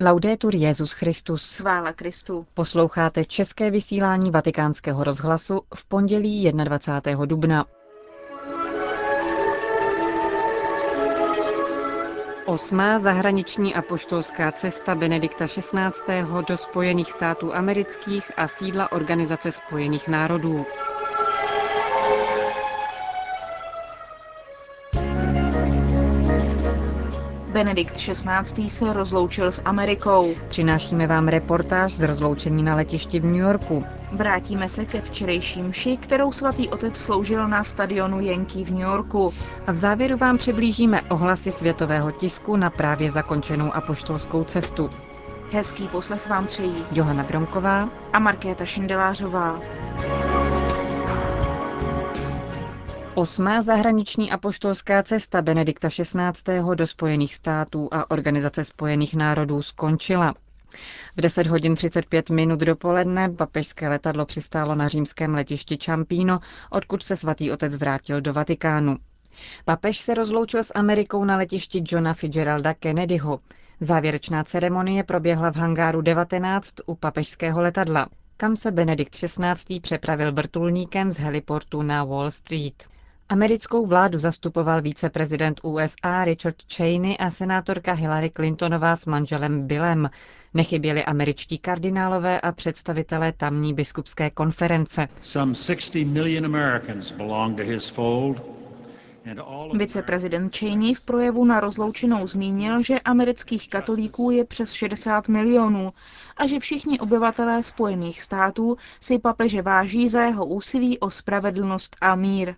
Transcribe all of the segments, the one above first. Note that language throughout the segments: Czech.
Laudetur Jezus Christus. Chvála Kristu. Posloucháte české vysílání Vatikánského rozhlasu v pondělí 21. dubna. Osmá zahraniční apoštolská cesta Benedikta XVI. do Spojených států amerických a sídla Organizace spojených národů. Benedikt XVI. se rozloučil s Amerikou. Přinášíme vám reportáž z rozloučení na letišti v New Yorku. Vrátíme se ke včerejší mši, kterou svatý otec sloužil na stadionu Yankee v New Yorku. A v závěru vám přiblížíme ohlasy světového tisku na právě zakončenou apoštolskou cestu. Hezký poslech vám přejí Johana Bromková a Markéta Šindelářová. Osmá zahraniční apoštolská cesta Benedikta XVI. do Spojených států a Organizace spojených národů skončila. V 10 hodin 35 minut dopoledne papežské letadlo přistálo na římském letišti Čampíno, odkud se svatý otec vrátil do Vatikánu. Papež se rozloučil s Amerikou na letišti Johna Fitzgeralda Kennedyho. Závěrečná ceremonie proběhla v hangáru 19 u papežského letadla, kam se Benedikt XVI. přepravil vrtulníkem z heliportu na Wall Street. Americkou vládu zastupoval víceprezident USA Richard Cheney a senátorka Hillary Clintonová s manželem Billem. Nechyběli američtí kardinálové a představitelé tamní biskupské konference. Viceprezident Cheney v projevu na rozloučenou zmínil, že amerických katolíků je přes 60 milionů a že všichni obyvatelé Spojených států si papeže váží za jeho úsilí o spravedlnost a mír.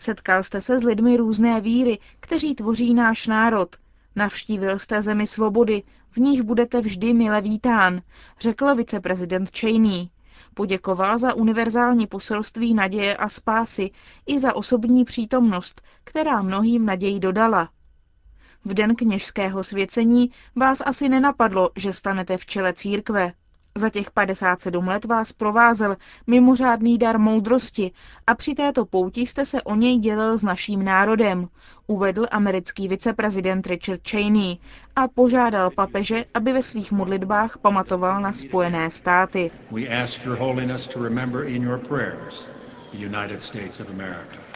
Setkal jste se s lidmi různé víry, kteří tvoří náš národ. Navštívil jste zemi svobody, v níž budete vždy mile vítán, řekl viceprezident Cheney. Poděkoval za univerzální poselství naděje a spásy i za osobní přítomnost, která mnohým naději dodala. V den kněžského svěcení vás asi nenapadlo, že stanete v čele církve. Za těch 57 let vás provázel mimořádný dar moudrosti a při této pouti jste se o něj dělil s naším národem, uvedl americký viceprezident Richard Cheney a požádal papeže, aby ve svých modlitbách pamatoval na Spojené státy. United States of America.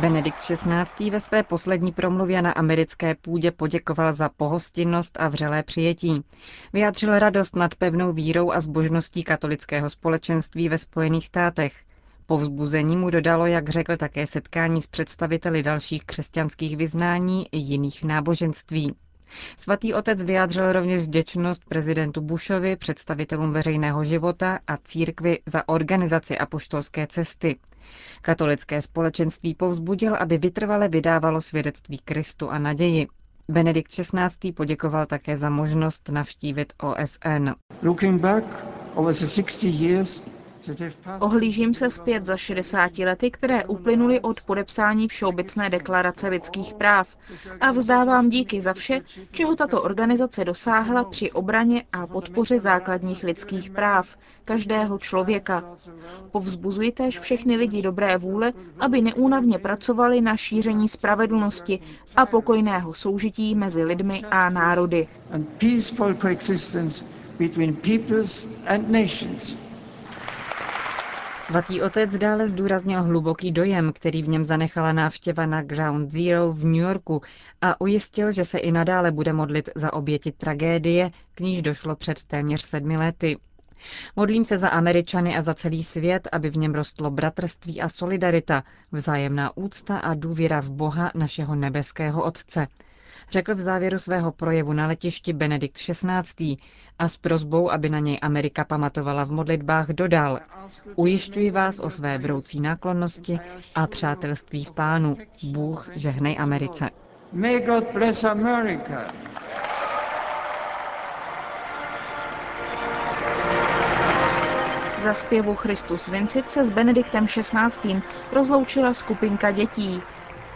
Benedikt XVI. ve své poslední promluvě na americké půdě poděkoval za pohostinnost a vřelé přijetí. Vyjádřil radost nad pevnou vírou a zbožností katolického společenství ve Spojených státech. Po vzbuzení mu dodalo, jak řekl, také setkání s představiteli dalších křesťanských vyznání i jiných náboženství. Svatý otec vyjádřil rovněž vděčnost prezidentu Bushovi, představitelům veřejného života a církvi za organizaci apoštolské cesty. Katolické společenství povzbudil, aby vytrvale vydávalo svědectví Kristu a naději. Benedikt XVI. poděkoval také za možnost navštívit OSN. Looking back over the 60 years Ohlížím se zpět za 60 lety, které uplynuly od podepsání Všeobecné deklarace lidských práv a vzdávám díky za vše, čeho tato organizace dosáhla při obraně a podpoře základních lidských práv každého člověka. Povzbuzuji též všechny lidi dobré vůle, aby neúnavně pracovali na šíření spravedlnosti a pokojného soužití mezi lidmi a národy. between peoples and nations. Svatý otec dále zdůraznil hluboký dojem, který v něm zanechala návštěva na Ground Zero v New Yorku a ujistil, že se i nadále bude modlit za oběti tragédie, k níž došlo před téměř sedmi lety. Modlím se za Američany a za celý svět, aby v něm rostlo bratrství a solidarita, vzájemná úcta a důvěra v Boha, našeho nebeského Otce, řekl v závěru svého projevu na letišti Benedikt XVI. a s prozbou, aby na něj Amerika pamatovala v modlitbách, dodal Ujišťuji vás o své broucí náklonnosti a přátelství v pánu. Bůh žehnej Americe. May God bless America. Za zpěvu Christus Vincit se s Benediktem XVI. rozloučila skupinka dětí.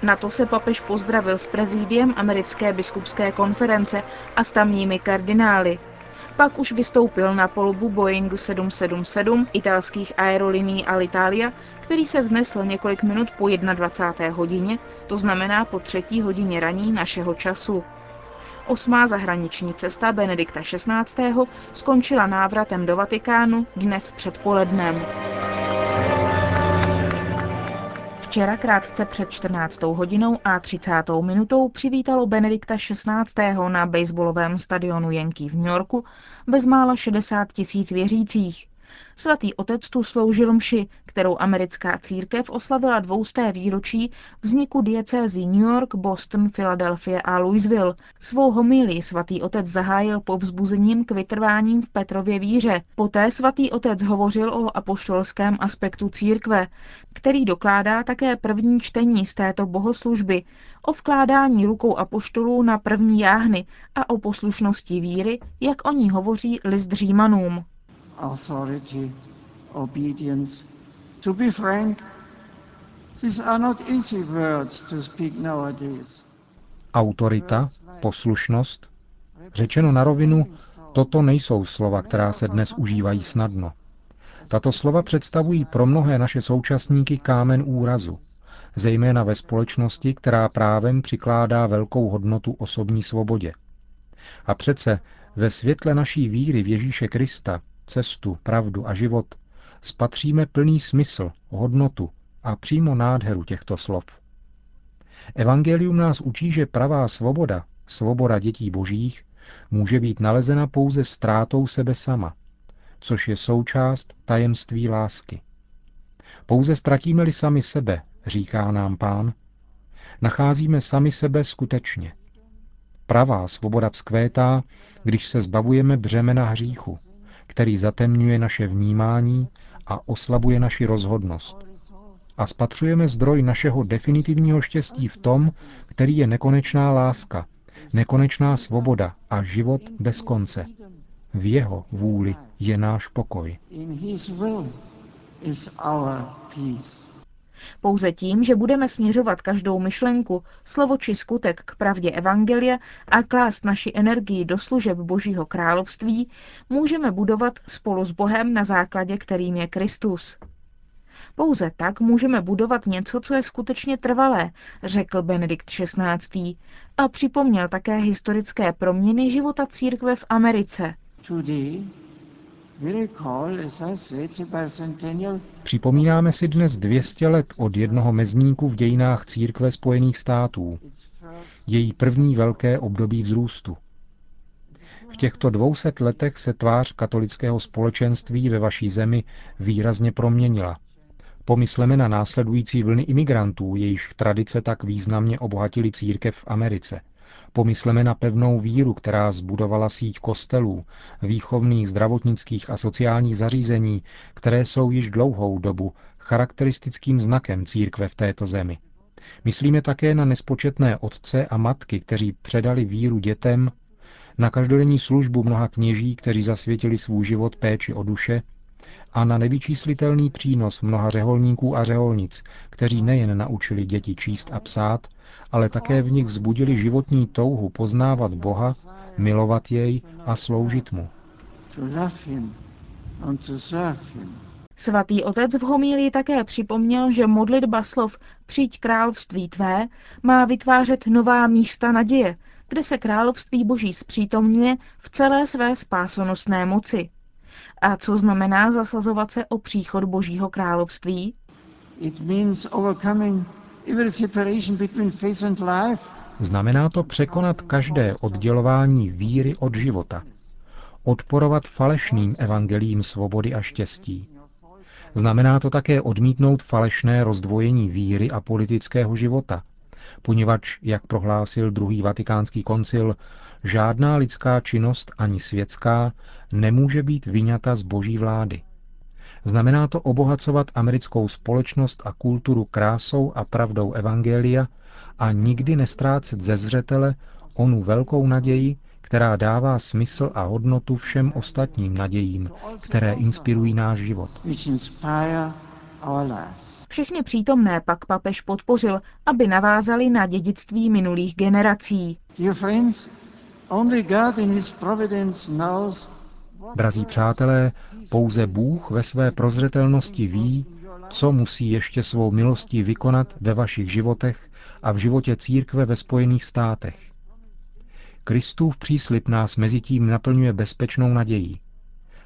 Na to se papež pozdravil s prezídiem americké biskupské konference a s tamními kardinály. Pak už vystoupil na polubu Boeingu 777 italských aerolinií Alitalia, který se vznesl několik minut po 21. hodině, to znamená po třetí hodině raní našeho času. Osmá zahraniční cesta Benedikta XVI. skončila návratem do Vatikánu dnes předpolednem. Včera krátce před 14. hodinou a 30. minutou přivítalo Benedikta XVI. na baseballovém stadionu Yankee v New Yorku bezmála 60 tisíc věřících. Svatý otec tu sloužil mši, kterou americká církev oslavila dvousté výročí vzniku diecézí New York, Boston, Philadelphia a Louisville. Svou homilii svatý otec zahájil povzbuzením k vytrváním v Petrově víře. Poté svatý otec hovořil o apoštolském aspektu církve, který dokládá také první čtení z této bohoslužby, o vkládání rukou apoštolů na první jáhny a o poslušnosti víry, jak o ní hovoří list Římanům authority, obedience. To be frank, these are not easy words to speak nowadays. Autorita, poslušnost. Řečeno na rovinu, toto nejsou slova, která se dnes užívají snadno. Tato slova představují pro mnohé naše současníky kámen úrazu, zejména ve společnosti, která právem přikládá velkou hodnotu osobní svobodě. A přece ve světle naší víry v Ježíše Krista cestu, pravdu a život, spatříme plný smysl, hodnotu a přímo nádheru těchto slov. Evangelium nás učí, že pravá svoboda, svoboda dětí božích, může být nalezena pouze ztrátou sebe sama, což je součást tajemství lásky. Pouze ztratíme-li sami sebe, říká nám pán, nacházíme sami sebe skutečně. Pravá svoboda vzkvétá, když se zbavujeme břemena hříchu, který zatemňuje naše vnímání a oslabuje naši rozhodnost. A spatřujeme zdroj našeho definitivního štěstí v tom, který je nekonečná láska, nekonečná svoboda a život bez konce. V jeho vůli je náš pokoj. Pouze tím, že budeme směřovat každou myšlenku, slovo či skutek k pravdě Evangelie a klást naši energii do služeb Božího království, můžeme budovat spolu s Bohem na základě, kterým je Kristus. Pouze tak můžeme budovat něco, co je skutečně trvalé, řekl Benedikt XVI. a připomněl také historické proměny života církve v Americe. Today, Připomínáme si dnes 200 let od jednoho mezníku v dějinách církve Spojených států, její první velké období vzrůstu. V těchto 200 letech se tvář katolického společenství ve vaší zemi výrazně proměnila. Pomysleme na následující vlny imigrantů, jejichž tradice tak významně obohatili církev v Americe – Pomysleme na pevnou víru, která zbudovala síť kostelů, výchovných, zdravotnických a sociálních zařízení, které jsou již dlouhou dobu charakteristickým znakem církve v této zemi. Myslíme také na nespočetné otce a matky, kteří předali víru dětem, na každodenní službu mnoha kněží, kteří zasvětili svůj život péči o duše, a na nevyčíslitelný přínos mnoha řeholníků a řeholnic, kteří nejen naučili děti číst a psát, ale také v nich vzbudili životní touhu poznávat Boha, milovat jej a sloužit mu. Svatý otec v homílii také připomněl, že modlitba slov Přijď království tvé má vytvářet nová místa naděje, kde se království boží zpřítomňuje v celé své spásonosné moci. A co znamená zasazovat se o příchod božího království? It means overcoming Znamená to překonat každé oddělování víry od života, odporovat falešným evangelím svobody a štěstí. Znamená to také odmítnout falešné rozdvojení víry a politického života, poněvadž, jak prohlásil druhý vatikánský koncil, žádná lidská činnost ani světská nemůže být vyňata z boží vlády. Znamená to obohacovat americkou společnost a kulturu krásou a pravdou Evangelia a nikdy nestrácet ze zřetele onu velkou naději, která dává smysl a hodnotu všem ostatním nadějím, které inspirují náš život. Všechny přítomné pak papež podpořil, aby navázali na dědictví minulých generací. Drazí přátelé, pouze Bůh ve své prozřetelnosti ví, co musí ještě svou milostí vykonat ve vašich životech a v životě církve ve Spojených státech. Kristův příslip nás mezitím naplňuje bezpečnou nadějí.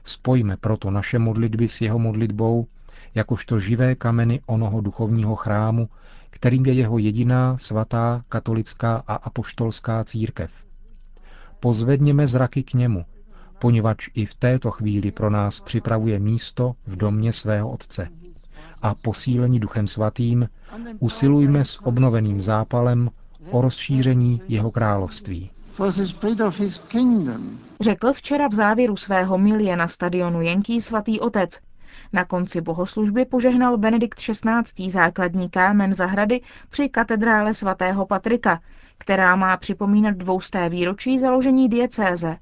Spojme proto naše modlitby s jeho modlitbou, jakožto živé kameny onoho duchovního chrámu, kterým je jeho jediná svatá katolická a apoštolská církev. Pozvedněme zraky k němu, poněvadž i v této chvíli pro nás připravuje místo v domě svého Otce. A posílení Duchem Svatým usilujme s obnoveným zápalem o rozšíření jeho království. Řekl včera v závěru svého milie na stadionu Jenký svatý otec. Na konci bohoslužby požehnal Benedikt XVI. základní kámen zahrady při katedrále svatého Patrika, která má připomínat dvousté výročí založení diecéze,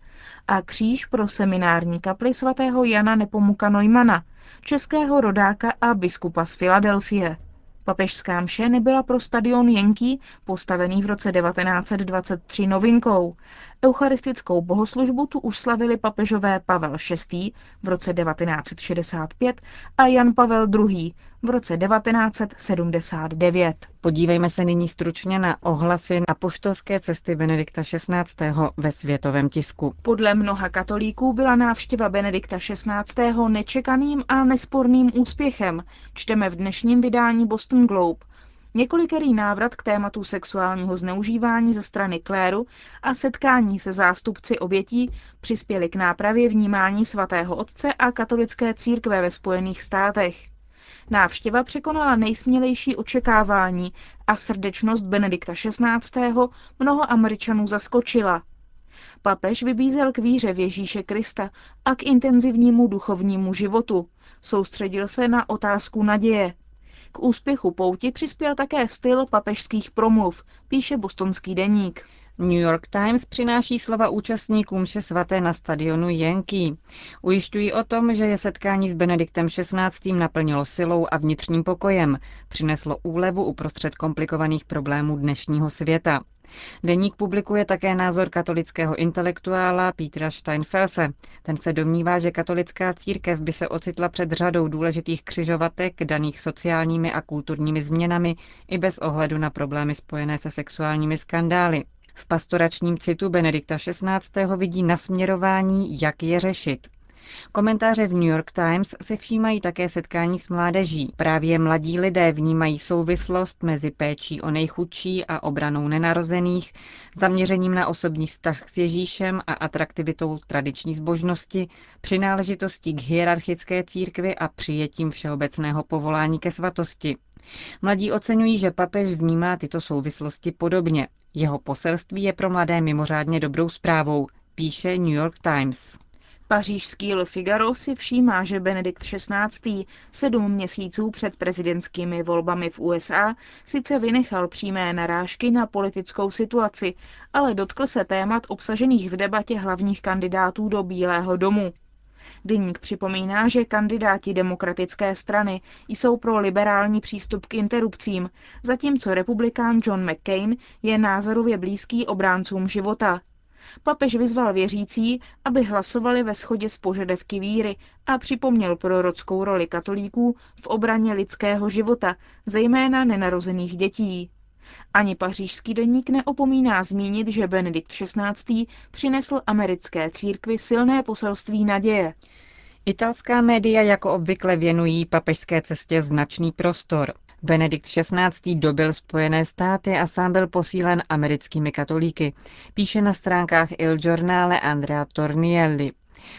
a kříž pro seminární kapli svatého Jana Nepomuka Neumana, českého rodáka a biskupa z Filadelfie. Papežská mše nebyla pro stadion Jenký, postavený v roce 1923 novinkou. Eucharistickou bohoslužbu tu už slavili papežové Pavel VI. v roce 1965 a Jan Pavel II. v roce 1979. Podívejme se nyní stručně na ohlasy apoštolské cesty Benedikta XVI. ve světovém tisku. Podle mnoha katolíků byla návštěva Benedikta XVI. nečekaným a nesporným úspěchem, čteme v dnešním vydání Boston Globe. Několikerý návrat k tématu sexuálního zneužívání ze strany kléru a setkání se zástupci obětí přispěli k nápravě vnímání svatého otce a katolické církve ve Spojených státech. Návštěva překonala nejsmělejší očekávání a srdečnost Benedikta XVI. mnoho Američanů zaskočila. Papež vybízel k víře v Ježíše Krista a k intenzivnímu duchovnímu životu. Soustředil se na otázku naděje. K úspěchu pouti přispěl také styl papežských promluv, píše bostonský deník. New York Times přináší slova účastníkům vše svaté na stadionu Yankee. Ujišťují o tom, že je setkání s Benediktem XVI. naplnilo silou a vnitřním pokojem, přineslo úlevu uprostřed komplikovaných problémů dnešního světa. Deník publikuje také názor katolického intelektuála Petra Steinfelse. Ten se domnívá, že katolická církev by se ocitla před řadou důležitých křižovatek daných sociálními a kulturními změnami i bez ohledu na problémy spojené se sexuálními skandály. V pastoračním citu Benedikta XVI. vidí nasměrování, jak je řešit. Komentáře v New York Times se všímají také setkání s mládeží. Právě mladí lidé vnímají souvislost mezi péčí o nejchudší a obranou nenarozených, zaměřením na osobní vztah s Ježíšem a atraktivitou tradiční zbožnosti, přináležitostí k hierarchické církvi a přijetím všeobecného povolání ke svatosti. Mladí oceňují, že papež vnímá tyto souvislosti podobně. Jeho poselství je pro mladé mimořádně dobrou zprávou, píše New York Times. Pařížský Le Figaro si všímá, že Benedikt XVI. sedm měsíců před prezidentskými volbami v USA sice vynechal přímé narážky na politickou situaci, ale dotkl se témat obsažených v debatě hlavních kandidátů do Bílého domu. Deník připomíná, že kandidáti demokratické strany jsou pro liberální přístup k interrupcím, zatímco republikán John McCain je názorově blízký obráncům života. Papež vyzval věřící, aby hlasovali ve shodě s požadavky víry a připomněl prorockou roli katolíků v obraně lidského života, zejména nenarozených dětí. Ani pařížský deník neopomíná zmínit, že Benedikt XVI. přinesl americké církvi silné poselství naděje. Italská média jako obvykle věnují papežské cestě značný prostor. Benedikt XVI. dobil Spojené státy a sám byl posílen americkými katolíky, píše na stránkách Il Giornale Andrea Tornielli.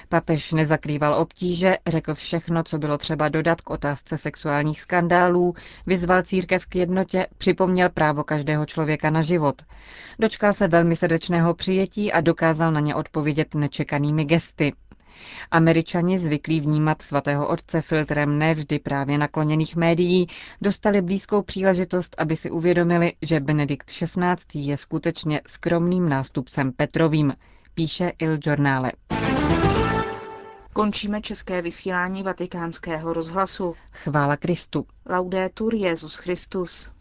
Papež nezakrýval obtíže, řekl všechno, co bylo třeba dodat k otázce sexuálních skandálů, vyzval církev k jednotě, připomněl právo každého člověka na život. Dočkal se velmi srdečného přijetí a dokázal na ně odpovědět nečekanými gesty. Američani, zvyklí vnímat svatého otce filtrem nevždy právě nakloněných médií, dostali blízkou příležitost, aby si uvědomili, že Benedikt XVI. je skutečně skromným nástupcem Petrovým, píše Il Giornale. Končíme české vysílání vatikánského rozhlasu. Chvála Kristu. Laudetur Jezus Christus.